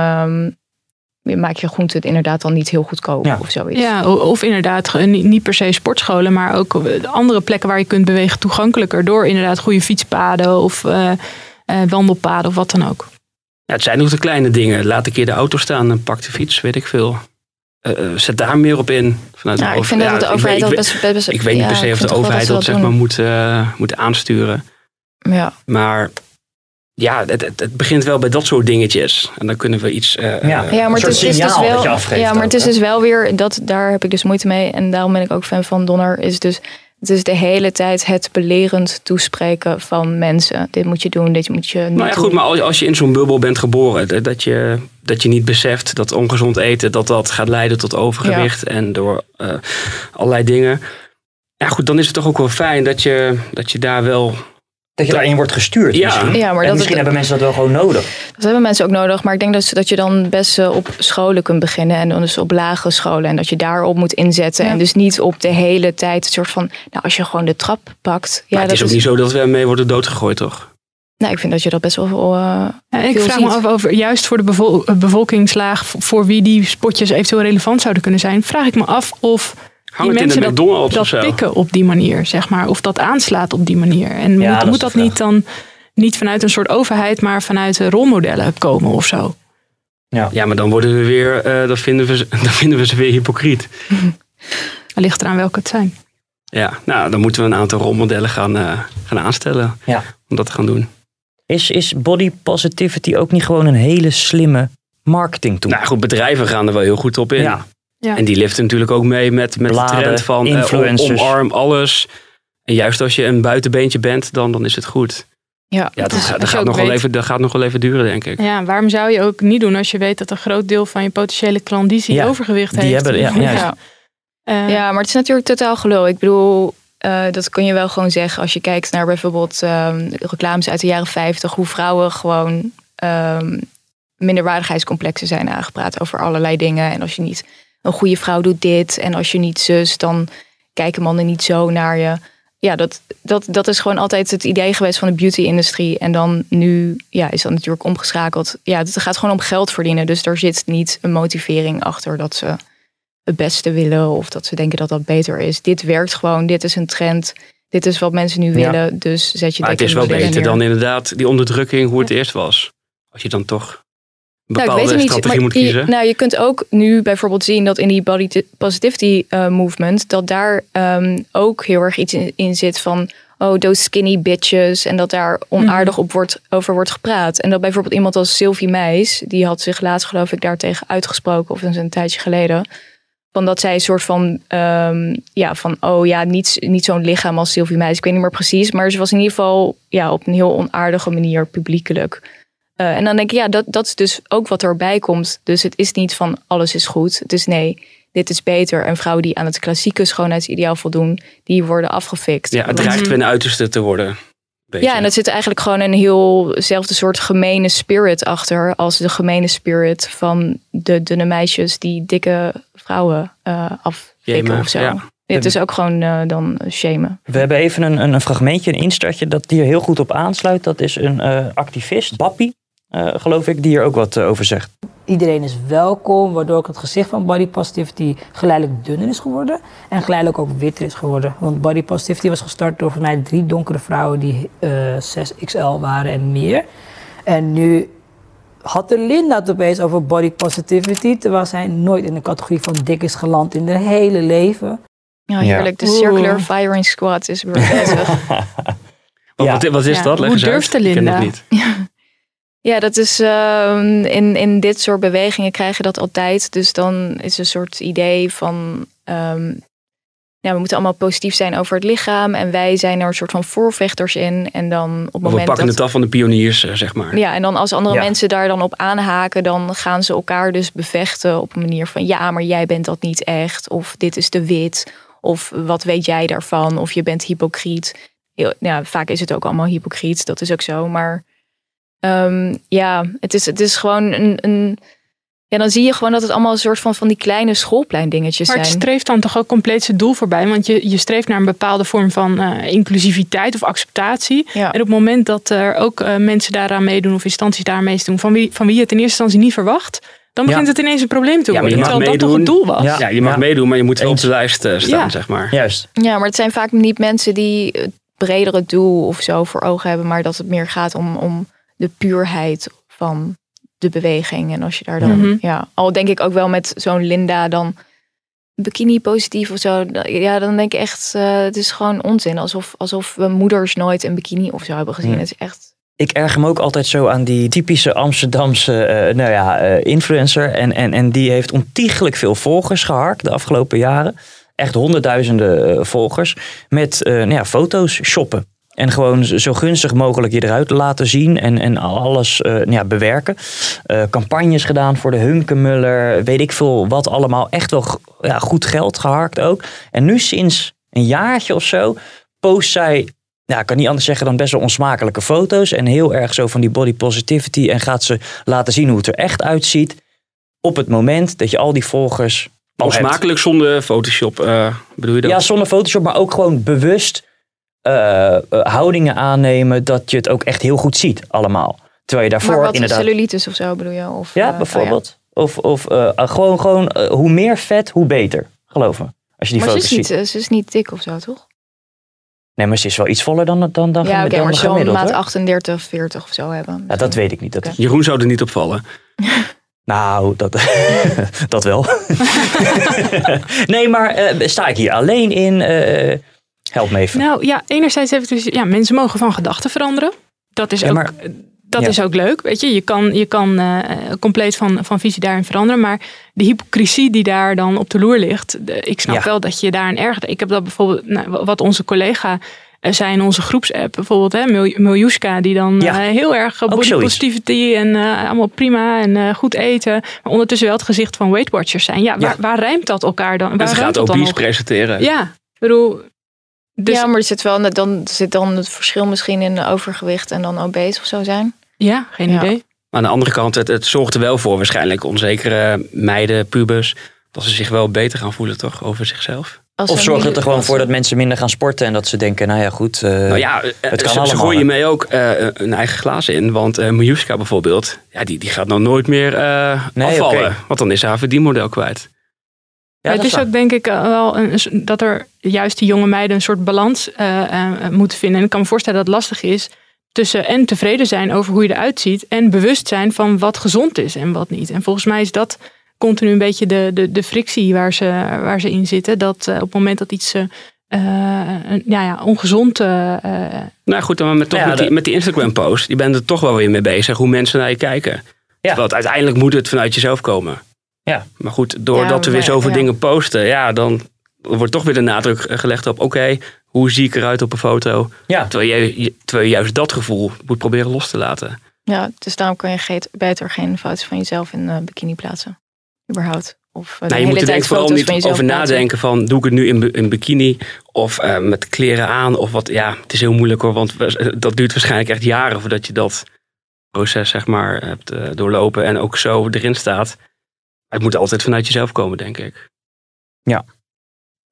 maak je groenten inderdaad dan niet heel goedkoop of zoiets? Ja, of inderdaad ge- niet per se sportscholen, maar ook eh, andere plekken waar je kunt bewegen toegankelijker. Door inderdaad goede fietspaden of eh, eh, wandelpaden of wat dan ook. Ja, het zijn nog de kleine dingen. Laat een keer de auto staan en pak de fiets, weet ik veel. Eh, eh, zet daar meer op in. Vanuit Ja, de ik vind dat de overheid dat ik best- weet- best- Ik weet niet ja, per se of de overheid dat dat ze zeg maar moet, eh, moet aansturen. Ja. Maar ja, het, het, het begint wel bij dat soort dingetjes. En dan kunnen we iets... eh, Ja, maar het is, is dus wel. Ja, maar het is dus wel weer dat daar heb ik dus moeite mee en daarom ben ik ook fan van Donner. Is dus het is de hele tijd het belerend toespreken van mensen. Dit moet je doen, dit moet je niet Nou ja, doen. goed, maar als- als je in zo'n bubbel bent geboren, dat je, dat je niet beseft dat ongezond eten, dat dat gaat leiden tot overgewicht en door eh, allerlei dingen. Ja, goed, dan is het toch ook wel fijn dat je, dat je daar wel. Dat je daarin wordt gestuurd. Ja, misschien. Ja, maar dat misschien het- hebben mensen dat wel gewoon nodig. Dat hebben mensen ook nodig, maar ik denk dat, dat je dan best eh, op scholen kunt beginnen en dan dus op lage scholen en dat je daarop moet inzetten en dus niet op de hele tijd het soort van, nou als je gewoon de trap pakt. Ja, maar het dat is ook niet zo dat we mee worden doodgegooid, toch? Nou, ik vind dat je dat best wel uh, Ja, ik vraag ziet. me af over, juist voor de bevol- eh, bevolkingslaag, voor wie die spotjes eventueel relevant zouden kunnen zijn, vraag ik me af of Hang die mensen dat, dat zo. pikken op die manier, zeg maar. Of dat aanslaat op die manier. En Ja, moet dat moet dat niet dan niet vanuit een soort overheid, maar vanuit rolmodellen komen of zo? Ja. ja, maar dan worden we weer, eh, dan, vinden we, ze- dan vinden we ze weer hypocriet. Het ligt eraan welke het zijn. Ja, nou, dan moeten we een aantal rolmodellen gaan, eh, gaan aanstellen Ja. om dat te gaan doen. Is, is body positivity ook niet gewoon een hele slimme marketing tool? Nou goed, bedrijven gaan er wel heel goed op in. Ja. Ja. En die liften natuurlijk ook mee met, met Bladen, de trend van eh, influencers. omarm alles. En juist als je een buitenbeentje bent, dan, dan is het goed. Ja, Ja, dat, Dus gaat, dat, gaat nog wel even, dat gaat nog wel even duren, denk ik. Ja, waarom zou je ook niet doen als je weet dat een groot deel van je potentiële klandizie Ja, overgewicht die heeft? hebben- ja, juist. Ja. Eh, Ja, maar het is natuurlijk totaal gelul. Ik bedoel, eh, dat kun je wel gewoon zeggen als je kijkt naar bijvoorbeeld ehm, reclames uit de jaren 50, hoe vrouwen gewoon ehm, minderwaardigheidscomplexen zijn aangepraat over allerlei dingen. En als je niet een goede vrouw doet dit en als je niet zus, dan kijken mannen niet zo naar je. Ja, dat, dat, dat is gewoon altijd het idee geweest van de beauty-industrie. En dan nu ja, is dat natuurlijk omgeschakeld. Ja, het gaat gewoon om geld verdienen. Dus er zit niet een motivering achter dat ze het beste willen of dat ze denken dat dat beter is. Dit werkt gewoon, dit is een trend, dit is wat mensen nu Ja. willen, dus zet je Maar het is wel beter neer. dan inderdaad die onderdrukking hoe het eerst was. Als je dan toch Nou, ik weet het niet, moet je- nou, je kunt ook nu bijvoorbeeld zien dat in die body positivity eh, movement, dat daar ehm, ook heel erg iets in, in zit van, oh, those skinny bitches, en dat daar onaardig op wordt, over wordt gepraat. En dat bijvoorbeeld iemand als Sylvie Meis, die had zich laatst geloof ik daartegen uitgesproken, of een tijdje geleden, van dat zij een soort van, ehm, ja, van, oh ja, niet, niet zo'n lichaam als Sylvie Meis, ik weet niet meer precies, maar ze was in ieder geval ja, op een heel onaardige manier publiekelijk. Eh, en dan denk ik, ja, dat, dat is dus ook wat erbij komt. Dus het is niet van alles is goed. Het is nee, dit is beter. En vrouwen die aan het klassieke schoonheidsideaal voldoen, die worden afgefikt. Ja, het dreigt een uiterste te worden. Beetje. Ja, en er zit eigenlijk gewoon een heelzelfde soort gemene spirit achter. Als de gemene spirit van de dunne meisjes die dikke vrouwen eh Shamen, of zo. ja. Het is ook gewoon eh, dan shamen. We hebben even een, een, fragmentje, een instartje dat hier heel goed op aansluit. Dat is een eh, activist, Bappie, eh, geloof ik, die hier ook wat eh, over zegt. Iedereen is welkom, waardoor ook het gezicht van body positivity geleidelijk dunner is geworden. En geleidelijk ook witter is geworden. Want body positivity was gestart door voor mij drie donkere vrouwen die eh 6XL waren en meer. En nu had de Linda het opeens over body positivity, terwijl zij nooit in de categorie van dik is geland in haar hele leven. Ja, heerlijk. De Circular Firing Squad is weer bezig. Wat, wat, wat is Ja. dat? Leg Hoe eens uit. durft de Ik ken Linda? het niet. Ja, dat is ehm, in, in dit soort bewegingen krijg je dat altijd. Dus dan is een soort idee van. ehm, ja, we moeten allemaal positief zijn over het lichaam. En wij zijn er een soort van voorvechters in. En dan op het we pakken dat. het af van de pioniers, eh, zeg maar. Ja, en dan als andere Ja. mensen daar dan op aanhaken, dan gaan ze elkaar dus bevechten op een manier van ja, maar jij bent dat niet echt. Of dit is de wit. Of wat weet jij daarvan? Of je bent hypocriet. Heel, ja, vaak is het ook allemaal hypocriet, dat is ook zo. Maar ehm, ja, het is, het is gewoon een, een. Ja, dan zie je gewoon dat het allemaal een soort van, van die kleine schoolpleindingetjes Maar het zijn. streeft dan toch ook compleet zijn doel voorbij. Want je, je streeft naar een bepaalde vorm van eh, inclusiviteit of acceptatie. En op het moment dat er ook eh, mensen daaraan meedoen of instanties daar meedoen van wie, van wie je het in eerste instantie niet verwacht, dan begint het ineens een probleem te Ja, maar worden. je mag terwijl dat toch meedoen. het doel was. Ja, je mag meedoen, maar je moet wel op de lijst eh, staan, Ja. zeg maar. Juist. Ja, maar het zijn vaak niet mensen die het bredere doel of zo voor ogen hebben, maar dat het meer gaat om, om de puurheid van de beweging. En als je daar dan, Mhm. ja, al denk ik ook wel met zo'n Linda dan bikini positief of zo, ja, dan denk ik echt, eh, het is gewoon onzin. Alsof, alsof we moeders nooit een bikini of zo hebben gezien. Het is echt. Ik erger me ook altijd zo aan die typische Amsterdamse eh, nou ja, eh, influencer. En, en, en die heeft ontiegelijk veel volgers geharkt de afgelopen jaren. Echt honderdduizenden volgers. Met nou ja, foto's shoppen. En gewoon zo- gunstig mogelijk je eruit laten zien en, en alles eh, nou ja, bewerken. Eh, campagnes gedaan voor de Hunkemuller, weet ik veel wat allemaal. Echt wel ja, goed geld geharkt ook. En nu sinds een jaartje of zo post zij ja, ik kan niet anders zeggen dan best wel onsmakelijke foto's. En heel erg zo van die body positivity. En gaat ze laten zien hoe het er echt uitziet. Op het moment dat je al die volgers. hebt. Onsmakelijk zonder Photoshop, eh, bedoel je dat? Ja, zonder Photoshop, maar ook gewoon bewust eh, eh, houdingen aannemen. dat je het ook echt heel goed ziet, allemaal. Terwijl je daarvoor maar wat inderdaad. cellulitis of zo bedoel je? Of, Ja, eh, bijvoorbeeld. Of, of eh, gewoon, gewoon hoe meer vet, hoe beter. Geloof me. Als je die maar ze foto's is, niet, ziet. ze is niet dik of zo, toch? Nee, maar ze is wel iets voller dan, dan, dan, ja, oké, dan maar ze zal maat hoor. 38, 40 of zo hebben. Ja, dat weet ik niet. Dat, Jeroen zou er niet op vallen. Nou, dat, dat wel. nee, maar eh, sta ik hier alleen in? Eh, Help me even. Nou ja, enerzijds heeft het dus, ja, mensen mogen van gedachten veranderen. Dat is Ja, ook, maar- dat ja. is ook leuk. Weet je, je kan, je kan eh, compleet van, van visie daarin veranderen. Maar de hypocrisie die daar dan op de loer ligt. de- ik snap Ja. wel dat je daarin ergert. Ik heb dat bijvoorbeeld, nou, wat onze collega eh, zei in onze groepsapp. Bijvoorbeeld hè, Mil- Miljuska, die dan Ja. eh, heel erg Ook body positivity en eh, allemaal prima en eh, goed eten. Maar ondertussen wel het gezicht van Weight Watchers zijn. Ja, waar, Ja. waar rijmt dat elkaar dan? En Waar ze rijmt gaat op? presenteren. Ja, ik bedoel... Dus, ja, maar er zit wel, dan zit dan het verschil misschien in overgewicht en dan obese of zo zijn. ja, geen Ja. idee. Maar aan de andere kant, het, het zorgt er wel voor waarschijnlijk onzekere meiden, pubers, dat ze zich wel beter gaan voelen toch over zichzelf. Als Of zorgt het er gewoon voor dat mensen minder gaan sporten en dat ze denken, nou ja goed. eh, nou ja, het kan ze, ze allemaal, gooien mee ook eh, een eigen glaas in. Want eh Miljuska bijvoorbeeld, ja, die, die gaat nou nooit meer eh, Nee, afvallen. oké. Want dan is haar verdienmodel kwijt. Ja, het dat is waar. ook denk ik eh, wel een, dat er juist die jonge meiden een soort balans eh, eh, moeten vinden. En ik kan me voorstellen dat het lastig is tussen en tevreden zijn over hoe je eruit ziet en bewust zijn van wat gezond is en wat niet. En volgens mij is dat continu een beetje de, de, de frictie waar ze, waar ze in zitten. Dat eh, op het moment dat iets een- ja, ja, ongezond Nou goed, dan met, toch Ja, met, die, met die Instagram post, je bent er toch wel weer mee bezig hoe mensen naar je kijken. Ja. Want uiteindelijk moet het vanuit jezelf komen. Ja. Maar goed, doordat Ja, we weer zoveel ja. dingen posten, ja, dan wordt toch weer de nadruk gelegd op, oké, hoe zie ik eruit op een foto? Ja. Terwijl je, je- terwijl je juist dat gevoel moet proberen los te laten. Ja, dus daarom kan je beter geen foto's van jezelf in een bikini plaatsen. Überhaupt. Of eh, de Nou, je hele moet er denk vooral foto's niet van jezelf over nadenken van, doe ik het nu in, in bikini of eh, met kleren aan of wat. Ja, het is heel moeilijk hoor, want dat duurt waarschijnlijk echt jaren voordat je dat proces zeg maar hebt eh, doorlopen en ook zo erin staat. Het moet altijd vanuit jezelf komen, denk ik.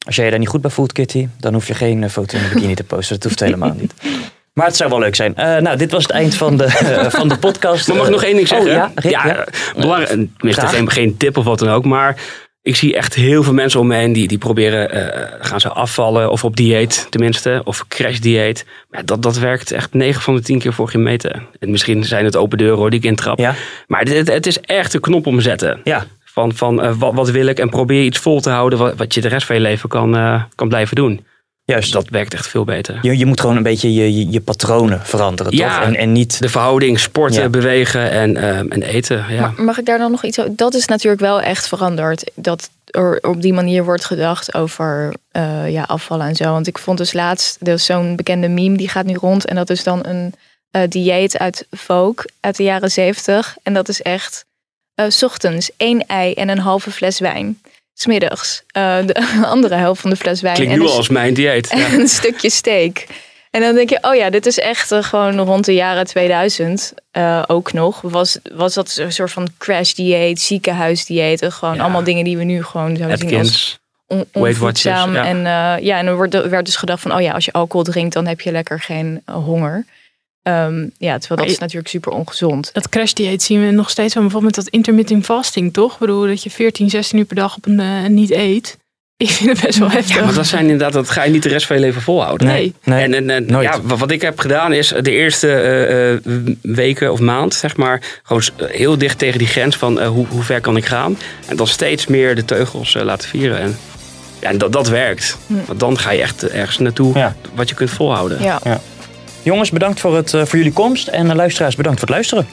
Als jij je daar niet goed bij voelt, Kitty, dan hoef je geen eh, foto in de bikini te posten. Dat hoeft helemaal niet. Maar het zou wel leuk zijn. Eh, nou, dit was het eind van de, eh, van de podcast. Maar mag ik nog één ding zeggen? Oh, ja, Rick, ja, ja. belangrijk, graag. geen, geen tip of wat dan ook, maar ik zie echt heel veel mensen om me heen die, die proberen, eh, gaan ze afvallen of op dieet tenminste, of crashdieet. Maar dat, dat werkt echt 9 van de 10 keer voor geen meter. En misschien zijn het open deuren hoor, die ik intrap. Ja. Maar het, het is echt een knop omzetten. Ja. Van, van eh, wat, wat wil ik en probeer iets vol te houden wat, wat je de rest van je leven kan, eh, kan blijven doen. Juist. Dat werkt echt veel beter. Je, je moet gewoon een beetje je, je, je patronen veranderen, Ja. toch? En, en niet... De verhouding sporten, Ja. bewegen en, eh, en eten. Ja. Maar mag ik daar dan nog iets over? Dat is natuurlijk wel echt veranderd. Dat er op die manier wordt gedacht over eh, ja, afvallen en zo. Want ik vond dus laatst dus zo'n bekende meme die gaat nu rond. En dat is dan een eh, dieet uit Vogue uit de jaren zeventig. En dat is echt 's ochtends één ei en een halve fles wijn. Smiddags eh, de andere helft van de fles wijn. Klinkt en nu al als mijn dieet. Ja. een stukje steak. En dan denk je, oh ja, dit is echt eh, gewoon rond de jaren 2000 eh, ook nog. Was, was dat een soort van crash dieet, ziekenhuisdieet. en Gewoon Ja. allemaal dingen die we nu gewoon zouden zien als on, onvoedzaam. ja. En, eh, ja, en er wordt, er werd dus gedacht van, oh ja, als je alcohol drinkt, dan heb je lekker geen eh, honger. Ehm, ja, terwijl dat is natuurlijk super ongezond. Dat crashdieet zien we nog steeds wel bijvoorbeeld met dat intermittent fasting, toch? Ik bedoel, dat je 14, 16 uur per dag op een, eh, niet eet. Ik vind het best wel heftig. Ja, maar dat zijn inderdaad, dat ga je niet de rest van je leven volhouden. Nee. Nee, En, en, en nooit. ja, wat ik heb gedaan is de eerste eh, eh, weken of maand, zeg maar, gewoon heel dicht tegen die grens van eh, hoe, hoe ver kan ik gaan. En dan steeds meer de teugels eh, laten vieren. En, ja, en dat, dat werkt. Want dan ga je echt eh, ergens naartoe Ja. wat je kunt volhouden. Ja. Jongens, bedankt voor, het, eh, voor jullie komst. En luisteraars, bedankt voor het luisteren.